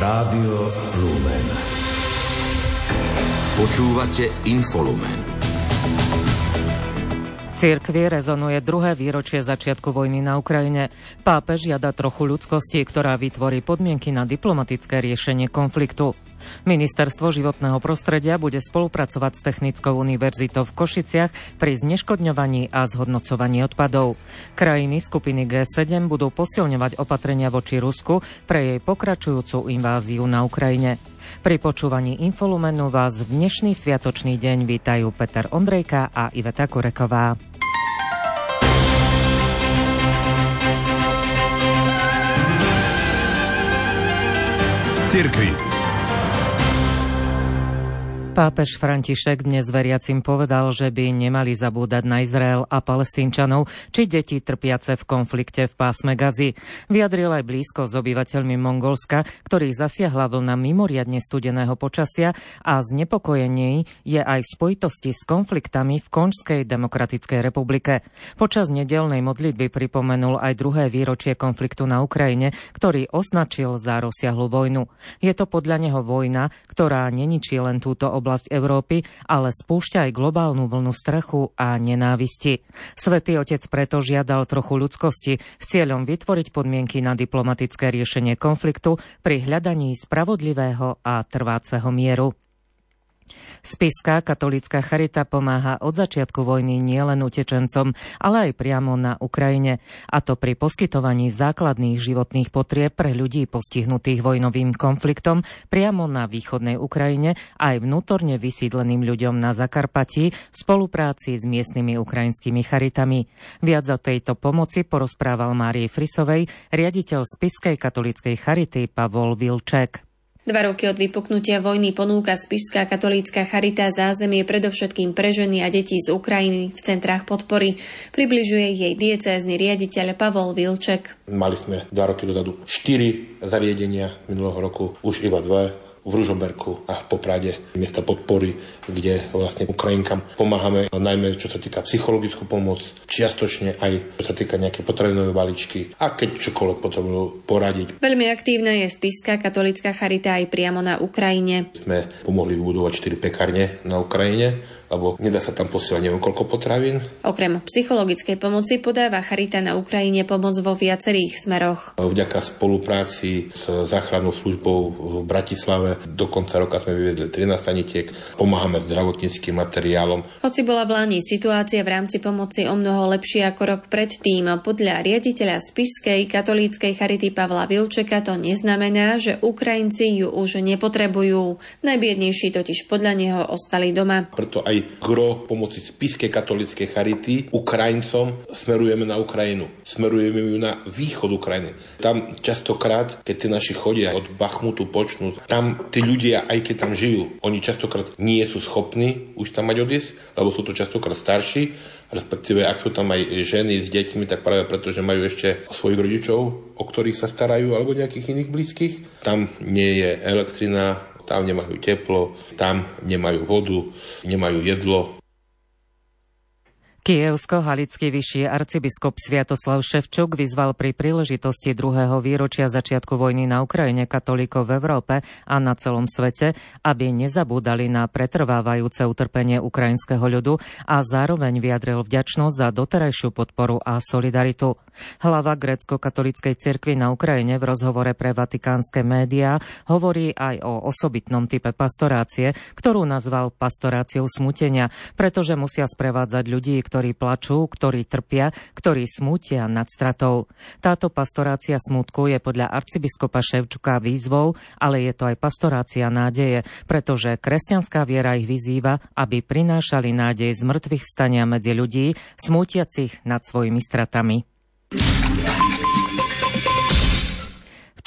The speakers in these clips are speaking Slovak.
Rádio Lumen. Počúvate Infolumen. Cirkvi rezonuje druhé výročie začiatku vojny na Ukrajine. Pápež žiada trochu ľudskosti, ktorá vytvorí podmienky na diplomatické riešenie konfliktu. Ministerstvo životného prostredia bude spolupracovať s Technickou univerzitou v Košiciach pri zneškodňovaní a zhodnocovaní odpadov. Krajiny skupiny G7 budú posilňovať opatrenia voči Rusku pre jej pokračujúcu inváziu na Ukrajine. Pri počúvaní Infolumenu vás v dnešný sviatočný deň vítajú Peter Ondrejka a Iveta Kureková. Cirkvi. Pápež František dnes veriacim povedal, že by nemali zabúdať na Izrael a palestínčanov či deti trpiace v konflikte v pásme Gazy. Vyjadril aj blízko s obyvateľmi Mongolska, ktorých zasiahla vlna mimoriadne studeného počasia a znepokojenie je aj v spojitosti s konfliktami v Konžskej demokratickej republike. Počas nedelnej modlitby pripomenul aj druhé výročie konfliktu na Ukrajine, ktorý označil za rozsiahlu vojnu. Je to podľa neho vojna, ktorá neničí len túto oblasť Európy, ale spúšťa aj globálnu vlnu strachu a nenávisti. Svetý otec preto žiadal trochu ľudskosti s cieľom vytvoriť podmienky na diplomatické riešenie konfliktu pri hľadaní spravodlivého a trváceho mieru. Spiská katolická charita pomáha od začiatku vojny nielen utečencom, ale aj priamo na Ukrajine, a to pri poskytovaní základných životných potrieb pre ľudí postihnutých vojnovým konfliktom priamo na východnej Ukrajine aj vnútorne vysídleným ľuďom na Zakarpatí v spolupráci s miestnymi ukrajinskými charitami. Viac o tejto pomoci porozprával Márii Frisovej, riaditeľ Spiskej katolíckej charity Pavol Vilček. Dva roky od vypuknutia vojny ponúka Spišská katolícka charita zázemie predovšetkým pre ženy a deti z Ukrajiny v centrách podpory. Približuje jej diecézny riaditeľ Pavol Vilček. Mali sme dva roky dozadu štyri zariadenia minulého roku, už iba dva v Ružomberku a v Poprade miesta podpory, kde vlastne Ukrajinkám pomáhame najmä čo sa týka psychologickú pomoc, čiastočne aj čo sa týka nejaké potravinové balíčky a keď čokoľvek potrebujú poradiť. Veľmi aktívna je Spišská katolická charita aj priamo na Ukrajine. Sme pomohli vybudovať 4 pekárne na Ukrajine, lebo nedá sa tam posielať neviem koľko potravín. Okrem psychologickej pomoci podáva Charita na Ukrajine pomoc vo viacerých smeroch. Vďaka spolupráci s záchrannou službou v Bratislave do konca roka sme vyvedli 13 sanitiek, pomáhame zdravotníckým materiálom. Hoci bola v Lani situácia v rámci pomoci o mnoho lepšia ako rok predtým, podľa riaditeľa Spišskej katolíckej Charity Pavla Vilčeka to neznamená, že Ukrajinci ju už nepotrebujú. Najbiednejší totiž podľa neho ostali doma. Preto aj gro pomoci Spiskej katolíckej charity Ukrajincom smerujeme na Ukrajinu. Smerujeme ju na východ Ukrajiny. Tam častokrát, keď tí naši chodia od Bachmutu počnú, tam tí ľudia, aj keď tam žijú, oni častokrát nie sú schopní už tam mať odísť, lebo sú to častokrát starší, respektíve ak sú tam aj ženy s deťmi, tak práve preto, že majú ešte svojich rodičov, o ktorých sa starajú, alebo nejakých iných blízkych. Tam nie je elektrina, tam nemajú teplo, tam nemajú vodu, nemajú jedlo, Kievsko-halický vyšší arcibiskup Sviatoslav Ševčuk vyzval pri príležitosti druhého výročia začiatku vojny na Ukrajine katolíkov v Európe a na celom svete, aby nezabúdali na pretrvávajúce utrpenie ukrajinského ľudu a zároveň vyjadril vďačnosť za doterajšiu podporu a solidaritu. Hlava grécko-katolíckej cirkvi na Ukrajine v rozhovore pre vatikánske médiá hovorí aj o osobitnom type pastorácie, ktorú nazval pastoráciou smutenia, pretože musia sprevádzať ľudí, ktorí plačú, ktorí trpia, ktorí smútia nad stratou. Táto pastorácia smutku je podľa arcibiskupa Ševčuka výzvou, ale je to aj pastorácia nádeje, pretože kresťanská viera ich vyzýva, aby prinášali nádej z mŕtvych vstania medzi ľudí, smútiacich nad svojimi stratami.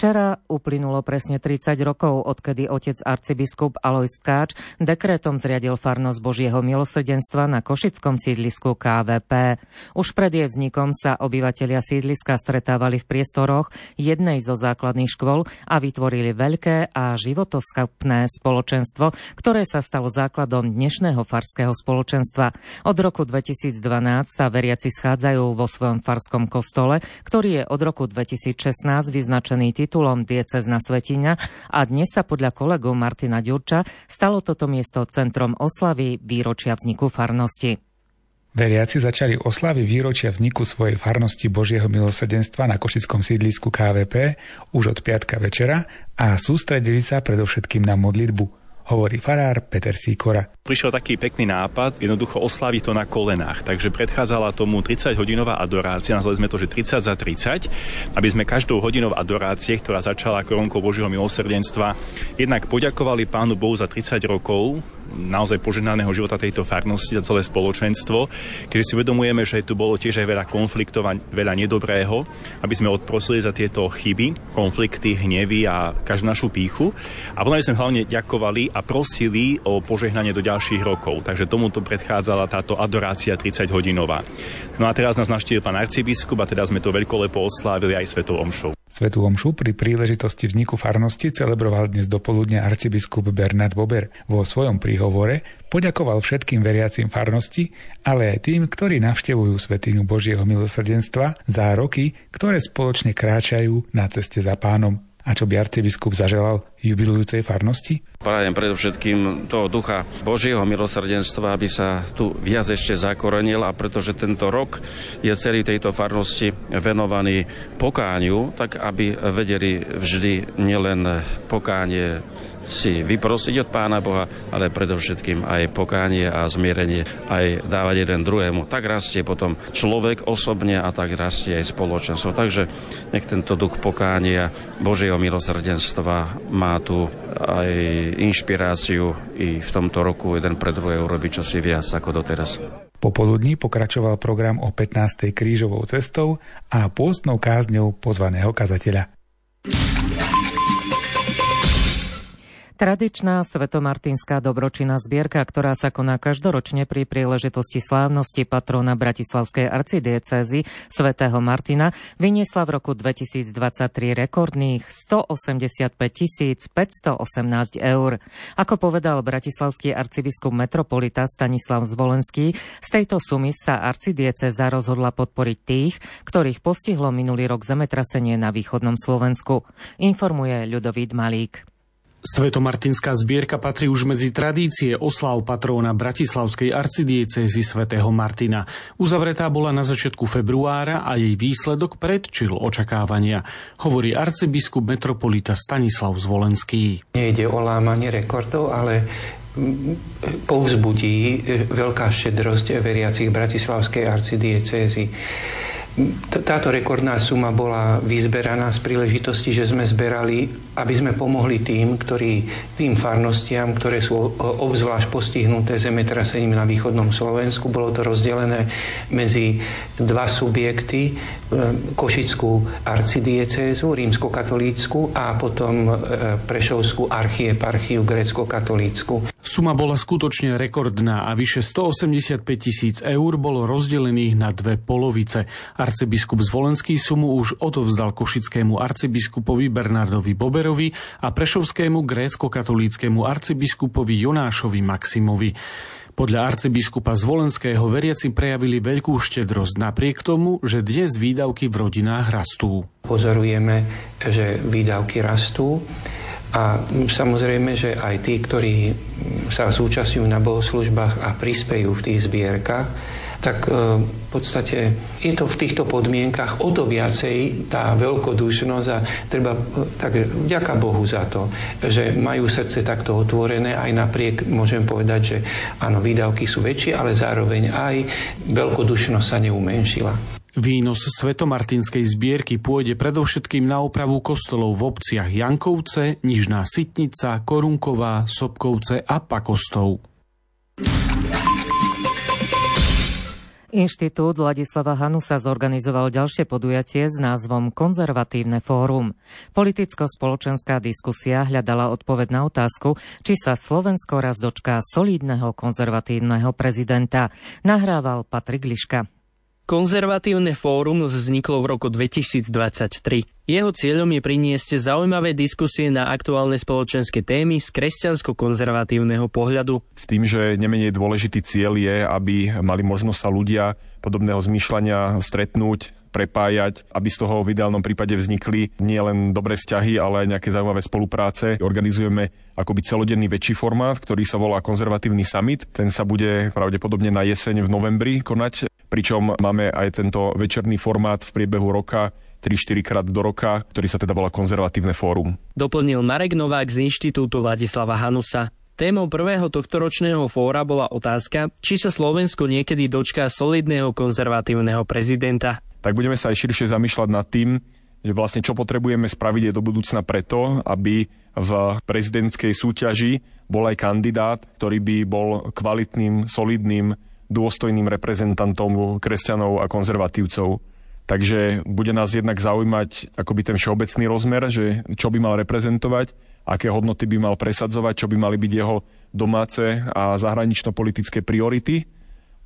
Včera uplynulo presne 30 rokov, odkedy otec arcibiskup Alois Tkáč dekrétom zriadil farnosť Božieho milosrdenstva na košickom sídlisku KVP. Už pred jej vznikom sa obyvatelia sídliska stretávali v priestoroch jednej zo základných škôl a vytvorili veľké a životoschopné spoločenstvo, ktoré sa stalo základom dnešného farského spoločenstva. Od roku 2012 sa veriaci schádzajú vo svojom farskom kostole, ktorý je od roku 2016 vyznačený titulom titulom diecezna svetiňa a dnes sa podľa kolegu Martina Ďurča stalo toto miesto centrom oslavy výročia vzniku farnosti. Veriaci začali oslavy výročia vzniku svojej farnosti Božieho milosrdenstva na košickom sídlisku KVP už od piatka večera a sústredili sa predovšetkým na modlitbu hovorí farár Peter Síkora. Prišiel taký pekný nápad, jednoducho oslaviť to na kolenách. Takže predchádzala tomu 30-hodinová adorácia, nazvali sme to, že 30 za 30, aby sme každou hodinou adorácie, ktorá začala koronkou Božieho milosrdenstva, jednak poďakovali Pánu Bohu za 30 rokov, naozaj poženaného života tejto farnosti, za celé spoločenstvo, keďže si uvedomujeme, že tu bolo tiež aj veľa konfliktov a veľa nedobrého, aby sme odprosili za tieto chyby, konflikty, hnevy a každú našu píchu. A potom sme hlavne ďakovali a prosili o požehnanie do ďalších rokov. Takže tomuto predchádzala táto adorácia 30-hodinová. No a teraz nás navštívil pán arcibiskup a teda sme to veľkolepo oslávili aj svetou omšou. Svetú omšu pri príležitosti vzniku farnosti celebroval dnes dopoludne arcibiskup Bernard Bober. Vo svojom príhovore poďakoval všetkým veriacim farnosti, ale aj tým, ktorí navštevujú Svetiňu Božieho milosrdenstva za roky, ktoré spoločne kráčajú na ceste za pánom. A čo by arcibiskup zaželal jubilujúcej farnosti? Prajem predovšetkým toho ducha Božieho milosrdenstva, aby sa tu viac ešte zakorenil a pretože tento rok je celý tejto farnosti venovaný pokániu, tak aby vedeli vždy nielen pokánie si vyprosiť od Pána Boha, ale predovšetkým aj pokánie a zmierenie aj dávať jeden druhému. Tak rastie potom človek osobne a tak rastie aj spoločenstvo. Takže nech tento duch pokánia Božieho milosrdenstva má tu aj inšpiráciu i v tomto roku jeden pre druhého robiť čosi viac ako doteraz. Popoludní pokračoval program o 15. krížovou cestou a pôstnou kázňou pozvaného kazateľa. Tradičná svetomartinská dobročinná zbierka, ktorá sa koná každoročne pri príležitosti slávnosti patróna Bratislavskej arcidiecézy svätého Martina, vyniesla v roku 2023 rekordných 185 518 eur. Ako povedal bratislavský arcibiskup metropolita Stanislav Zvolenský, z tejto sumy sa arcidieceza rozhodla podporiť tých, ktorých postihlo minulý rok zemetrasenie na východnom Slovensku. Informuje Ľudovít Malík. Svetomartinská zbierka patrí už medzi tradície oslav patróna Bratislavskej arcidiecézy svätého Martina. Uzavretá bola na začiatku februára a jej výsledok predčil očakávania, hovorí arcibiskup metropolita Stanislav Zvolenský. Nejde o lámanie rekordov, ale povzbudí veľká štedrosť veriacich Bratislavskej arcidiecézy. Táto rekordná suma bola vyzberaná z príležitosti, že sme zberali, aby sme pomohli tým, ktorí, tým farnostiam, ktoré sú obzvlášť postihnuté zemetrasením na východnom Slovensku. Bolo to rozdelené medzi dva subjekty, e, Košickú arcidiecézu, rímskokatolícku a potom e, Prešovskú archieparchiu grécko-katolícku. Suma bola skutočne rekordná a vyše 185 tisíc eur bolo rozdelených na dve polovice. Arcibiskup Zvolenský sumu už odovzdal košickému arcibiskupovi Bernardovi Boberovi a prešovskému grécko-katolíckému arcibiskupovi Jonášovi Maximovi. Podľa arcibiskupa Zvolenského veriaci prejavili veľkú štedrosť napriek tomu, že dnes výdavky v rodinách rastú. Pozorujeme, že výdavky rastú a samozrejme, že aj tí, ktorí sa zúčastňujú na bohoslužbách a prispejú v tých zbierkach, tak e, v podstate je to v týchto podmienkach o to viacej tá veľkodušnosť a treba e, tak vďaka Bohu za to, že majú srdce takto otvorené, aj napriek môžem povedať, že áno, výdavky sú väčšie, ale zároveň aj veľkodušnosť sa neumenšila. Výnos svetomartinskej zbierky pôjde predovšetkým na opravu kostolov v obciach Jankovce, Nižná Sitnica, Korunková, Sobkovce a Pakostov. Inštitút Ladislava Hanusa zorganizoval ďalšie podujatie s názvom Konzervatívne fórum. Politicko-spoločenská diskusia hľadala odpoveď na otázku, či sa Slovensko raz dočká solidného konzervatívneho prezidenta. Nahrával Patrik Liška. Konzervatívne fórum vzniklo v roku 2023. Jeho cieľom je priniesť zaujímavé diskusie na aktuálne spoločenské témy z kresťansko-konzervatívneho pohľadu. S tým, že nemenej dôležitý cieľ je, aby mali možnosť sa ľudia podobného zmýšľania stretnúť prepájať, aby z toho v ideálnom prípade vznikli nie len dobré vzťahy, ale aj nejaké zaujímavé spolupráce. Organizujeme akoby celodenný väčší formát, ktorý sa volá Konzervatívny summit. Ten sa bude pravdepodobne na jeseň v novembri konať, pričom máme aj tento večerný formát v priebehu roka 3-4 krát do roka, ktorý sa teda volá Konzervatívne fórum. Doplnil Marek Novák z Inštitútu Ladislava Hanusa. Témou prvého tohtoročného fóra bola otázka, či sa Slovensko niekedy dočká solidného konzervatívneho prezidenta. Tak budeme sa aj širšie zamýšľať nad tým, že vlastne čo potrebujeme spraviť do budúcna preto, aby v prezidentskej súťaži bol aj kandidát, ktorý by bol kvalitným, solidným, dôstojným reprezentantom kresťanov a konzervatívcov. Takže bude nás jednak zaujímať akoby ten všeobecný rozmer, že čo by mal reprezentovať, aké hodnoty by mal presadzovať, čo by mali byť jeho domáce a zahranično-politické priority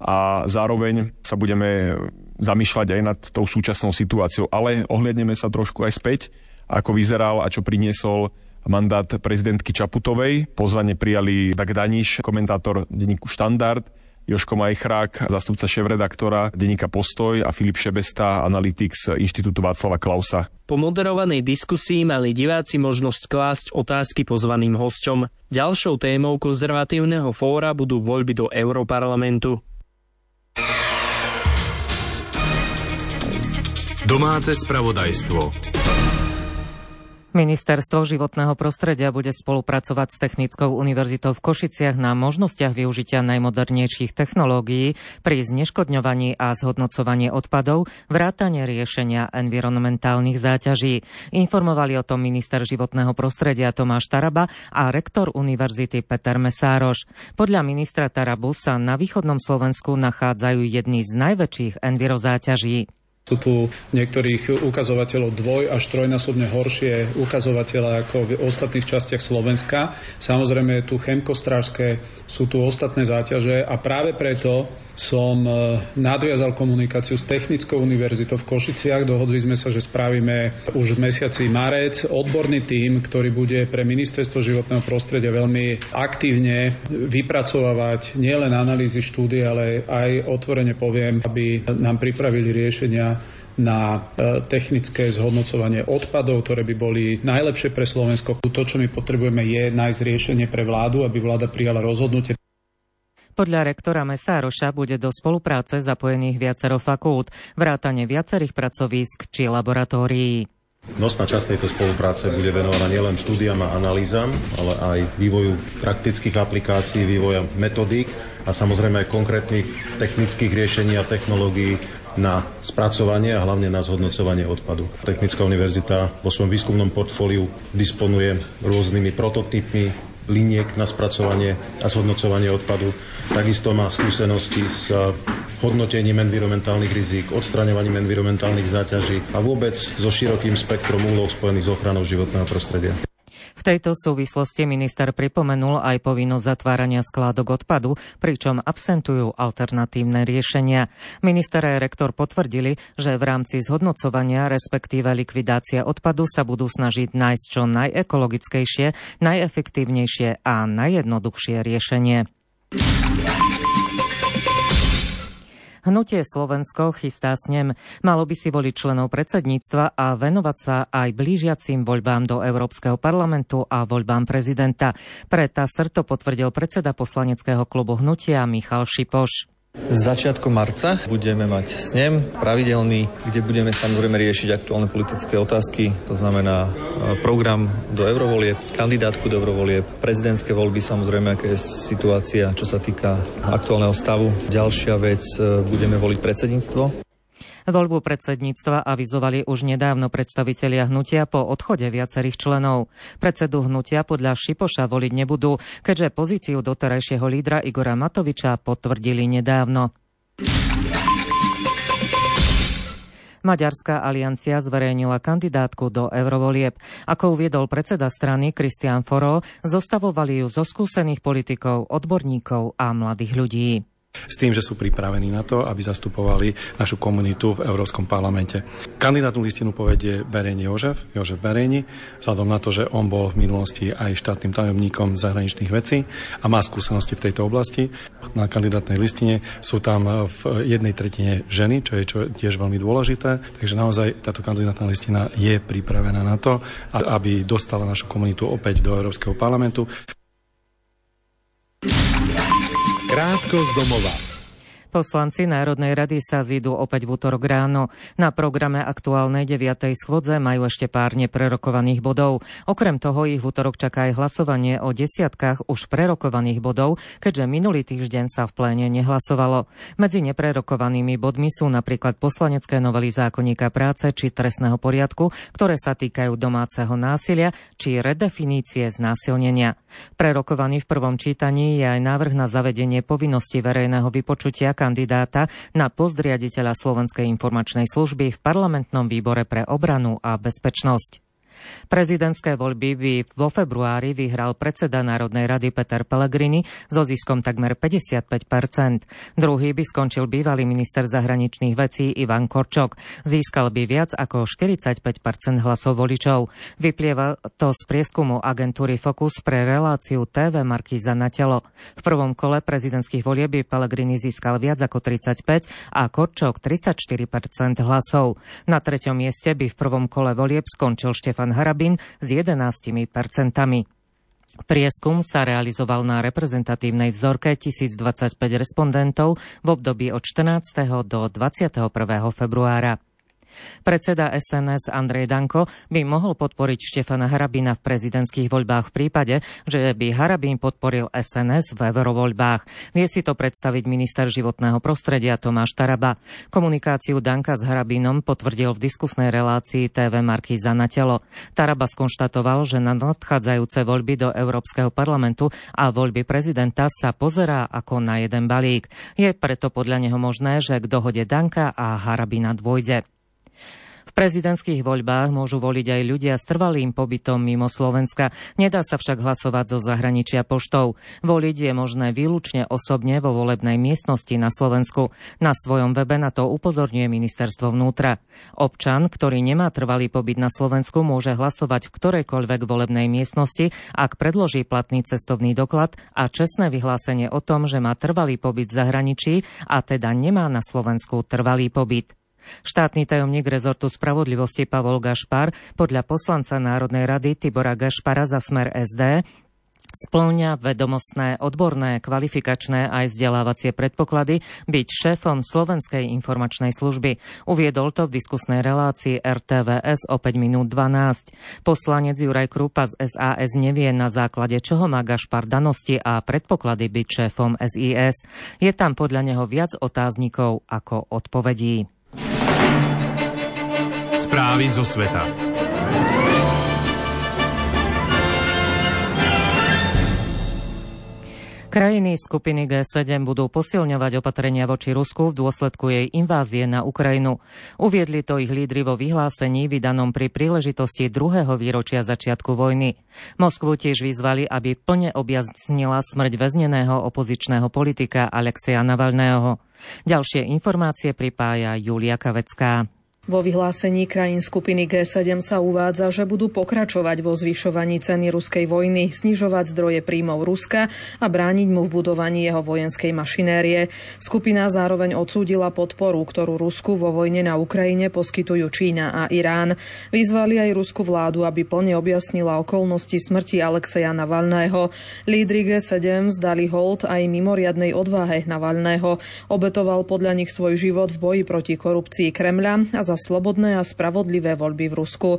a zároveň sa budeme zamýšľať aj nad tou súčasnou situáciou, ale ohľadneme sa trošku aj späť, ako vyzeral a čo priniesol mandát prezidentky Čaputovej. Pozvanie prijali Dag Daniš, komentátor denníku Štandard, Joško Majchrák, zastupca šéf-redaktora denníka Postoj a Filip Šebesta, analytik z Inštitútu Václava Klausa. Po moderovanej diskusii mali diváci možnosť klásť otázky pozvaným hosťom. Ďalšou témou konzervatívneho fóra budú voľby do Európarlamentu. Domáce spravodajstvo. Ministerstvo životného prostredia bude spolupracovať s Technickou univerzitou v Košiciach na možnostiach využitia najmodernejších technológií pri zneškodňovaní a zhodnocovaní odpadov, vrátane riešenia environmentálnych záťaží. Informovali o tom minister životného prostredia Tomáš Taraba a rektor univerzity Peter Mesároš. Podľa ministra Tarabu sa na východnom Slovensku nachádzajú jedny z najväčších envirozáťaží. Sú tu niektorých ukazovateľov dvoj až trojnásobne horšie ukazovatele ako v ostatných častiach Slovenska. Samozrejme tu chemkostrážske, sú tu ostatné záťaže a práve preto som e, nadviazal komunikáciu s Technickou univerzitou v Košiciach. Dohodli sme sa, že spravíme už v mesiaci marec odborný tím, ktorý bude pre Ministerstvo životného prostredia veľmi aktívne vypracovávať nielen analýzy štúdie, ale aj otvorene poviem, aby nám pripravili riešenia na e, technické zhodnocovanie odpadov, ktoré by boli najlepšie pre Slovensko. To, čo my potrebujeme, je nájsť riešenie pre vládu, aby vláda prijala rozhodnutie. Podľa rektora Mesároša bude do spolupráce zapojených viacero fakult, vrátane viacerých pracovísk či laboratórií. Nosná časť tejto spolupráce bude venovaná nielen štúdiam a analýzam, ale aj vývoju praktických aplikácií, vývoja metodík a samozrejme aj konkrétnych technických riešení a technológií na spracovanie a hlavne na zhodnocovanie odpadu. Technická univerzita vo svojom výskumnom portfóliu disponuje rôznymi prototypmi liniek na spracovanie a zhodnocovanie odpadu. Takisto má skúsenosti s hodnotením environmentálnych rizík, odstraňovaním environmentálnych záťaží a vôbec so širokým spektrom úloh spojených s ochranou životného prostredia. V tejto súvislosti minister pripomenul aj povinnosť zatvárania skládok odpadu, pričom absentujú alternatívne riešenia. Minister a rektor potvrdili, že v rámci zhodnocovania, respektíve likvidácia odpadu sa budú snažiť nájsť čo najekologickejšie, najefektívnejšie a najjednoduchšie riešenie. Hnutie Slovensko chystá snem. Malo by si voliť členov predsedníctva a venovať sa aj blížiacim voľbám do Európskeho parlamentu a voľbám prezidenta. Pre TASR to potvrdil predseda poslaneckého klubu Hnutia Michal Šipoš. Začiatkom marca budeme mať snem pravidelný, kde budeme samozrejme riešiť aktuálne politické otázky, to znamená e, program do eurovolieb, kandidátku do eurovolieb, prezidentské voľby, samozrejme, aká je situácia, čo sa týka aktuálneho stavu. Ďalšia vec, e, budeme voliť predsedníctvo Voľbu predsedníctva avizovali už nedávno predstavitelia hnutia po odchode viacerých členov. Predsedu hnutia podľa Šipoša voliť nebudú, keďže pozíciu doterajšieho lídra Igora Matoviča potvrdili nedávno. Maďarská aliancia zverejnila kandidátku do eurovolieb. Ako uviedol predseda strany Kristian Foro, zostavovali ju zo skúsených politikov, odborníkov a mladých ľudí. S tým, že sú pripravení na to, aby zastupovali našu komunitu v Európskom parlamente. Kandidátnu listinu povedie Bereni Jožef, Jožef Bereni, vzhľadom na to, že on bol v minulosti aj štátnym tajomníkom zahraničných vecí a má skúsenosti v tejto oblasti. Na kandidátnej listine sú tam v jednej tretine ženy, čo je čo tiež veľmi dôležité. Takže naozaj táto kandidátna listina je pripravená na to, aby dostala našu komunitu opäť do Európskeho parlamentu. Krátko z domova. Poslanci Národnej rady sa zídu opäť v útorok ráno. Na programe aktuálnej 9. schôdze majú ešte pár neprerokovaných bodov. Okrem toho ich v útorok čaká aj hlasovanie o desiatkách už prerokovaných bodov, keďže minulý týždeň sa v pléne nehlasovalo. Medzi neprerokovanými bodmi sú napríklad poslanecké novely zákonníka práce či trestného poriadku, ktoré sa týkajú domáceho násilia či redefinície znásilnenia. Prerokovaný v prvom čítaní je aj návrh na zavedenie povinnosti verejného vypočutia kandidáta na post Slovenskej informačnej služby v parlamentnom výbore pre obranu a bezpečnosť. Prezidentské voľby by vo februári vyhral predseda Národnej rady Peter Pellegrini so ziskom takmer 55% Druhý by skončil bývalý minister zahraničných vecí Ivan Korčok. Získal by viac ako 45 hlasov voličov. Vyplieva to z prieskumu agentúry Focus pre reláciu TV Markíza na telo. V prvom kole prezidentských volieb by Pellegrini získal viac ako 35 a Korčok 34% hlasov. Na treťom mieste by v prvom kole volieb skončil Štefan Štefan Harabin s 11 percentami. Prieskum sa realizoval na reprezentatívnej vzorke 1025 respondentov v období od 14. do 21. februára. Predseda SNS Andrej Danko by mohol podporiť Štefana Harabina v prezidentských voľbách v prípade, že by Harabín podporil SNS v eurovoľbách. Vie si to predstaviť minister životného prostredia Tomáš Taraba. Komunikáciu Danka s Harabínom potvrdil v diskusnej relácii TV Markíza na telo. Taraba skonštatoval, že na nadchádzajúce voľby do Európskeho parlamentu a voľby prezidenta sa pozerá ako na jeden balík. Je preto podľa neho možné, že k dohode Danka a Harabina dôjde prezidentských voľbách môžu voliť aj ľudia s trvalým pobytom mimo Slovenska. Nedá sa však hlasovať zo zahraničia poštou. Voliť je možné výlučne osobne vo volebnej miestnosti na Slovensku. Na svojom webe na to upozorňuje ministerstvo vnútra. Občan, ktorý nemá trvalý pobyt na Slovensku, môže hlasovať v ktorejkoľvek volebnej miestnosti, ak predloží platný cestovný doklad a čestné vyhlásenie o tom, že má trvalý pobyt v zahraničí a teda nemá na Slovensku trvalý pobyt. Štátny tajomník rezortu spravodlivosti Pavol Gašpar podľa poslanca Národnej rady Tibora Gašpara za smer SD splňa vedomostné, odborné, kvalifikačné aj vzdelávacie predpoklady byť šéfom Slovenskej informačnej služby. Uviedol to v diskusnej relácii RTVS o 5 minút 12. Poslanec Juraj Krupa z SAS nevie na základe čoho má Gašpar danosti a predpoklady byť šéfom SIS. Je tam podľa neho viac otáznikov ako odpovedí. Správy zo sveta. Krajiny skupiny G7 budú posilňovať opatrenia voči Rusku v dôsledku jej invázie na Ukrajinu. Uviedli to ich lídry vo vyhlásení vydanom pri príležitosti druhého výročia začiatku vojny. Moskvu tiež vyzvali, aby plne objasnila smrť väzneného opozičného politika Alexeja Navalného. Ďalšie informácie pripája Julia Kavecká. Vo vyhlásení krajín skupiny G7 sa uvádza, že budú pokračovať vo zvyšovaní ceny ruskej vojny, snižovať zdroje príjmov Ruska a brániť mu v budovaní jeho vojenskej mašinérie. Skupina zároveň odsúdila podporu, ktorú Rusku vo vojne na Ukrajine poskytujú Čína a Irán. Vyzvali aj ruskú vládu, aby plne objasnila okolnosti smrti Alexeja Navalného. Lídry G7 zdali hold aj mimoriadnej odvahe Navalného. Obetoval podľa nich svoj život v boji proti korupcii Kremľa a za slobodné a spravodlivé voľby v Rusku.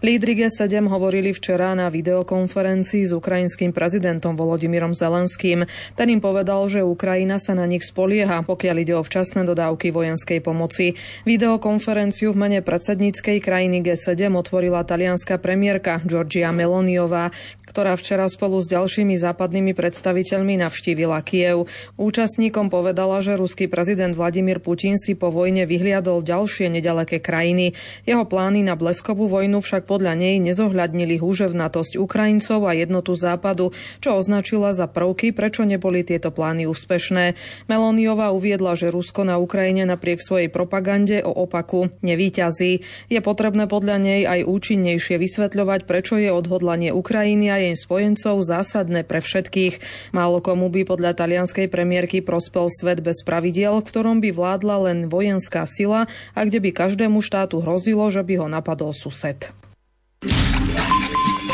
Lídry G7 hovorili včera na videokonferencii s ukrajinským prezidentom Volodymyrom Zelenským. Ten im povedal, že Ukrajina sa na nich spolieha, pokiaľ ide o včasné dodávky vojenskej pomoci. Videokonferenciu v mene predsedníckej krajiny G7 otvorila talianská premiérka Georgia Meloniová, ktorá včera spolu s ďalšími západnými predstaviteľmi navštívila Kiev. Účastníkom povedala, že ruský prezident Vladimír Putin si po vojne vyhliadol ďalšie nedaleké krajiny. Jeho plány na bleskovú vojnu však podľa nej nezohľadnili húževnatosť Ukrajincov a jednotu západu, čo označila za prvky, prečo neboli tieto plány úspešné. Meloniová uviedla, že Rusko na Ukrajine napriek svojej propagande o opaku nevýťazí. Je potrebné podľa nej aj účinnejšie vysvetľovať, prečo je odhodlanie Ukrajiny a jej spojencov zásadné pre všetkých. Málo komu by podľa talianskej premiérky prospel svet bez pravidiel, v ktorom by vládla len vojenská sila a kde by každému štátu hrozilo, že by ho napadol sused.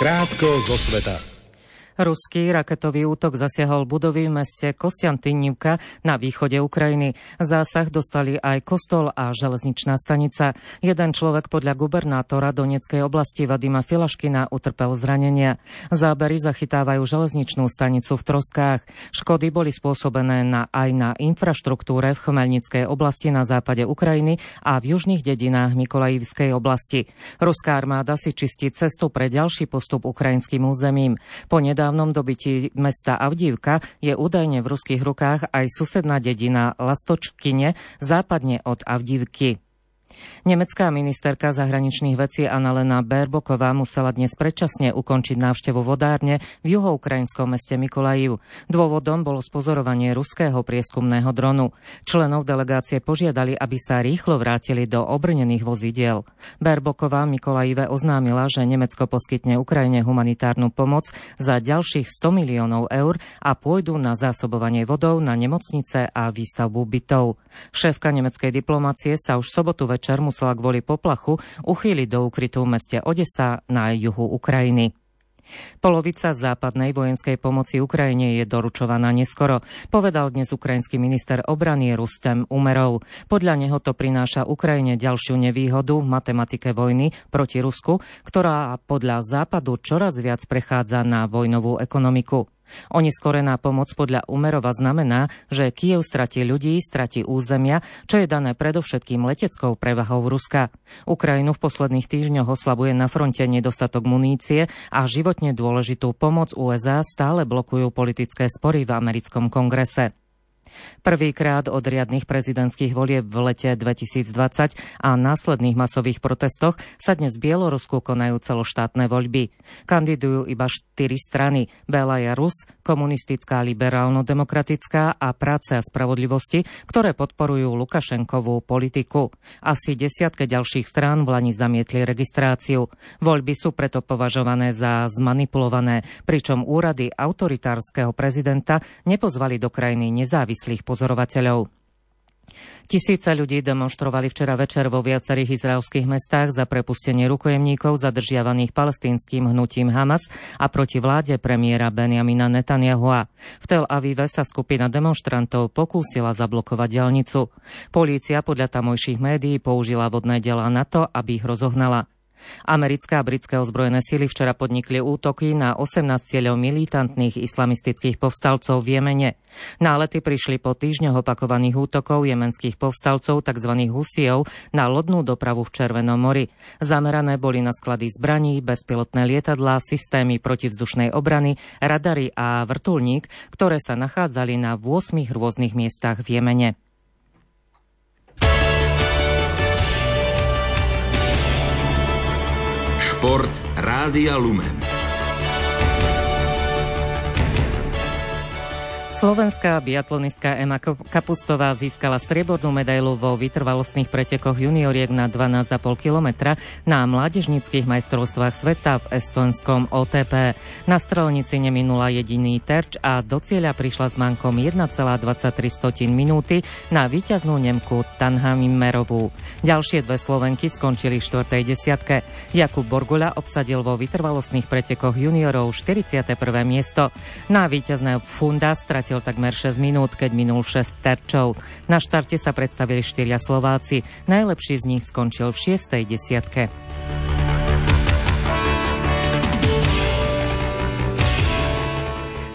Krátko zo sveta. Ruský raketový útok zasiahol budovy v meste Kostiantynivka na východe Ukrajiny. Zásah dostali aj kostol a železničná stanica. Jeden človek podľa gubernátora Donetskej oblasti Vadima Filaškina utrpel zranenia. Zábery zachytávajú železničnú stanicu v Troskách. Škody boli spôsobené na, aj na infraštruktúre v Chmelnickej oblasti na západe Ukrajiny a v južných dedinách Mikolajivskej oblasti. Ruská armáda si čistí cestu pre ďalší postup ukrajinským územím. Po nedávnom nedávnom dobití mesta Avdívka je údajne v ruských rukách aj susedná dedina Lastočkine západne od Avdívky. Nemecká ministerka zahraničných vecí Annalena Berboková musela dnes predčasne ukončiť návštevu vodárne v juhoukrajinskom meste Mikolajiv. Dôvodom bolo spozorovanie ruského prieskumného dronu. Členov delegácie požiadali, aby sa rýchlo vrátili do obrnených vozidiel. Berboková Mikolajive oznámila, že Nemecko poskytne Ukrajine humanitárnu pomoc za ďalších 100 miliónov eur a pôjdu na zásobovanie vodou na nemocnice a výstavbu bytov. Šéfka nemeckej diplomácie sa už sobotu večer večer musela kvôli poplachu uchýliť do ukrytú meste Odesa na juhu Ukrajiny. Polovica západnej vojenskej pomoci Ukrajine je doručovaná neskoro, povedal dnes ukrajinský minister obrany Rustem Umerov. Podľa neho to prináša Ukrajine ďalšiu nevýhodu v matematike vojny proti Rusku, ktorá podľa západu čoraz viac prechádza na vojnovú ekonomiku. Oneskorená pomoc podľa Umerova znamená, že Kiev stratí ľudí, stratí územia, čo je dané predovšetkým leteckou prevahou Ruska. Ukrajinu v posledných týždňoch oslabuje na fronte nedostatok munície a životne dôležitú pomoc USA stále blokujú politické spory v americkom kongrese. Prvýkrát od riadnych prezidentských volieb v lete 2020 a následných masových protestoch sa dnes v Bielorusku konajú celoštátne voľby. Kandidujú iba štyri strany. Belaja Rus, komunistická, liberálno-demokratická a práce a spravodlivosti, ktoré podporujú Lukašenkovú politiku. Asi desiatke ďalších strán v Lani zamietli registráciu. Voľby sú preto považované za zmanipulované, pričom úrady autoritárskeho prezidenta nepozvali do krajiny nezávislých nezávislých pozorovateľov. Tisíce ľudí demonstrovali včera večer vo viacerých izraelských mestách za prepustenie rukojemníkov zadržiavaných palestínskym hnutím Hamas a proti vláde premiéra Benjamina Netanyahua. V Tel Avive sa skupina demonstrantov pokúsila zablokovať dielnicu. Polícia podľa tamojších médií použila vodné dela na to, aby ich rozohnala. Americké a britské ozbrojené síly včera podnikli útoky na 18 cieľov militantných islamistických povstalcov v Jemene. Nálety prišli po týždňoch opakovaných útokov jemenských povstalcov tzv. Husijov na lodnú dopravu v Červenom mori. Zamerané boli na sklady zbraní, bezpilotné lietadlá, systémy protivzdušnej obrany, radary a vrtulník, ktoré sa nachádzali na 8 rôznych miestach v Jemene. Šport Rádia Lumen. Slovenská biatlonistka Ema Kapustová získala striebornú medailu vo vytrvalostných pretekoch junioriek na 12,5 kilometra na mládežnických majstrovstvách sveta v estonskom OTP. Na strelnici neminula jediný terč a do cieľa prišla s mankom 1,23 minúty na víťaznú Nemku Tanhamimerovú. Ďalšie dve Slovenky skončili v štvrtej desiatke. Jakub Borgula obsadil vo vytrvalostných pretekoch juniorov 41. miesto. Na víťazné funda stratil stratil takmer 6 minút, keď minul 6 terčov. Na štarte sa predstavili štyria Slováci. Najlepší z nich skončil v 6. desiatke.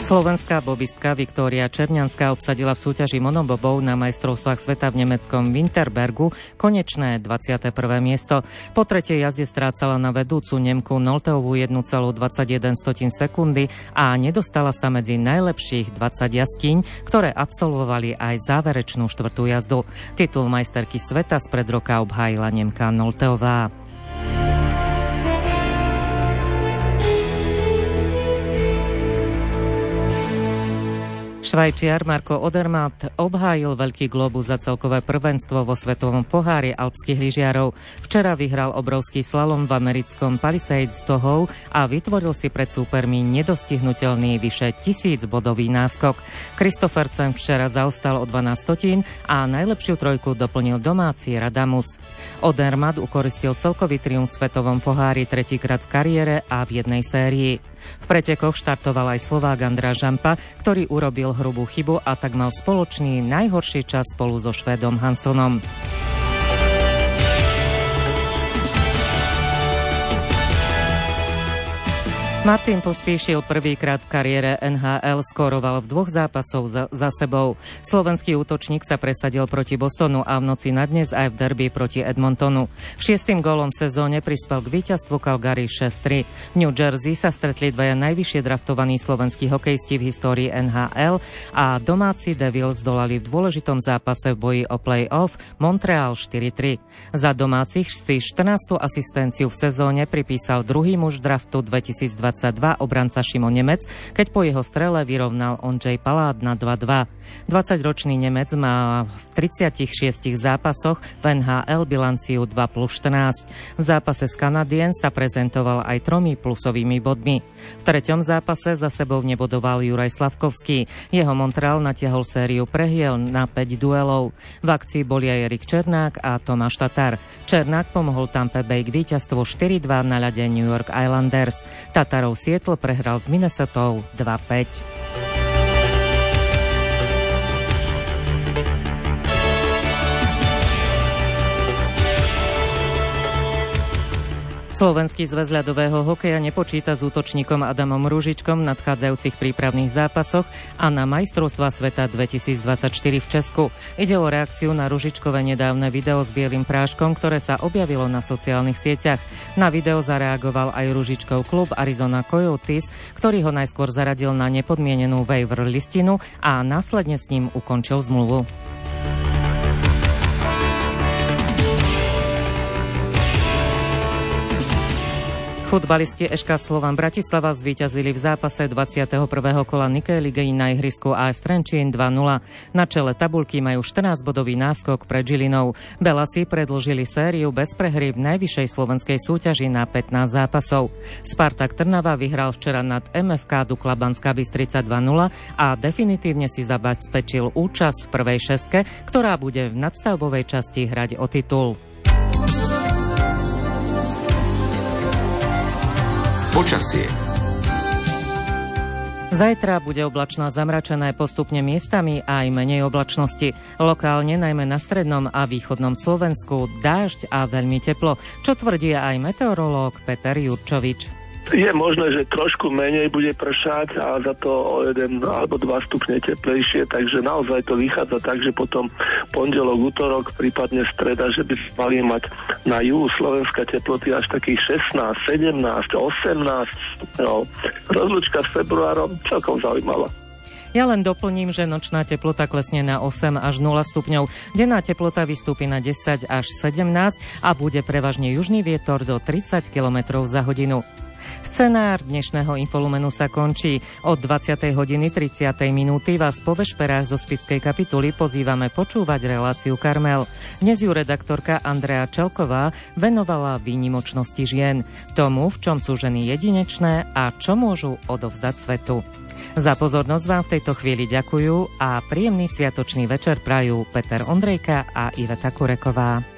Slovenská bobistka Viktória Černianská obsadila v súťaži monobobov na majstrovstvách sveta v nemeckom Winterbergu konečné 21. miesto. Po tretej jazde strácala na vedúcu Nemku Nolteovú 1,21 sekundy a nedostala sa medzi najlepších 20 jazdkyň, ktoré absolvovali aj záverečnú štvrtú jazdu. Titul majsterky sveta spred roka obhájila Nemka Nolteová. Švajčiar Marko Odermatt obhájil Veľký globus za celkové prvenstvo vo svetovom pohári alpských lyžiarov. Včera vyhral obrovský slalom v americkom Palisades Tohov a vytvoril si pred súpermi nedostihnutelný vyše tisíc bodový náskok. Kristofercem včera zaostal o 12 stotín a najlepšiu trojku doplnil domáci Radamus. Odermatt ukoristil celkový triumf v svetovom pohári tretíkrát v kariére a v jednej sérii. V pretekoch štartoval aj Slovák Andrá Žampa, ktorý urobil hrubú chybu a tak mal spoločný najhorší čas spolu so Švédom Hansonom. Martin pospíšil prvýkrát v kariére NHL, skoroval v dvoch zápasoch za, za sebou. Slovenský útočník sa presadil proti Bostonu a v noci na dnes aj v derby proti Edmontonu. Šiestým gólom v sezóne prispel k víťazstvu Calgary 6-3. V New Jersey sa stretli dvaja najvyššie draftovaní slovenskí hokejisti v histórii NHL a domáci Devils dolali v dôležitom zápase v boji o play-off Montreal 4-3. Za domácich si 14. asistenciu v sezóne pripísal druhý muž draftu 2020 22 obranca Šimon Nemec, keď po jeho strele vyrovnal Ondřej Palád na 2-2. 20-ročný Nemec má v 36 zápasoch v NHL bilanciu 2 plus 14. V zápase s Canadiens sa prezentoval aj tromi plusovými bodmi. V treťom zápase za sebou nebodoval Juraj Slavkovský. Jeho Montreal natiahol sériu prehiel na 5 duelov. V akcii boli aj Erik Černák a Tomáš Tatar. Černák pomohol Tampa Bay k víťazstvu 4-2 na ľade New York Islanders. Tatar Sietl prehral s Minnesota 2-5. Slovenský zväz ľadového hokeja nepočíta s útočníkom Adamom Rúžičkom v nadchádzajúcich prípravných zápasoch a na majstrovstva sveta 2024 v Česku. Ide o reakciu na Ružičkové nedávne video s bielým práškom, ktoré sa objavilo na sociálnych sieťach. Na video zareagoval aj Ružičkov klub Arizona Coyotes, ktorý ho najskôr zaradil na nepodmienenú waiver listinu a následne s ním ukončil zmluvu. Futbalisti Eška Slovan Bratislava zvíťazili v zápase 21. kola Nike Ligy na ihrisku AS Trenčín 2-0. Na čele tabulky majú 14-bodový náskok pred Žilinou. Belasi predlžili sériu bez prehry v najvyššej slovenskej súťaži na 15 zápasov. Spartak Trnava vyhral včera nad MFK Dukla Banská Bystrica 2-0 a definitívne si zabezpečil účasť v prvej šestke, ktorá bude v nadstavbovej časti hrať o titul. Počasie. Zajtra bude oblačno zamračené postupne miestami aj menej oblačnosti. Lokálne najmä na strednom a východnom Slovensku dážď a veľmi teplo, čo tvrdí aj meteorológ Peter Jurčovič. Je možné, že trošku menej bude pršať a za to o jeden alebo dva stupne teplejšie, takže naozaj to vychádza tak, že potom pondelok, útorok, prípadne streda, že by mali mať na juhu Slovenska teploty až takých 16, 17, 18 no, Rozlučka s februárom celkom zaujímavá. Ja len doplním, že nočná teplota klesne na 8 až 0 stupňov, denná teplota vystúpi na 10 až 17 a bude prevažne južný vietor do 30 km za hodinu. Scenár dnešného infolumenu sa končí. Od 20. hodiny 30. minúty vás po vešperách zo Spickej kapituly pozývame počúvať reláciu Karmel. Dnes ju redaktorka Andrea Čelková venovala výnimočnosti žien, tomu, v čom sú ženy jedinečné a čo môžu odovzdať svetu. Za pozornosť vám v tejto chvíli ďakujú a príjemný sviatočný večer prajú Peter Ondrejka a Iveta Kureková.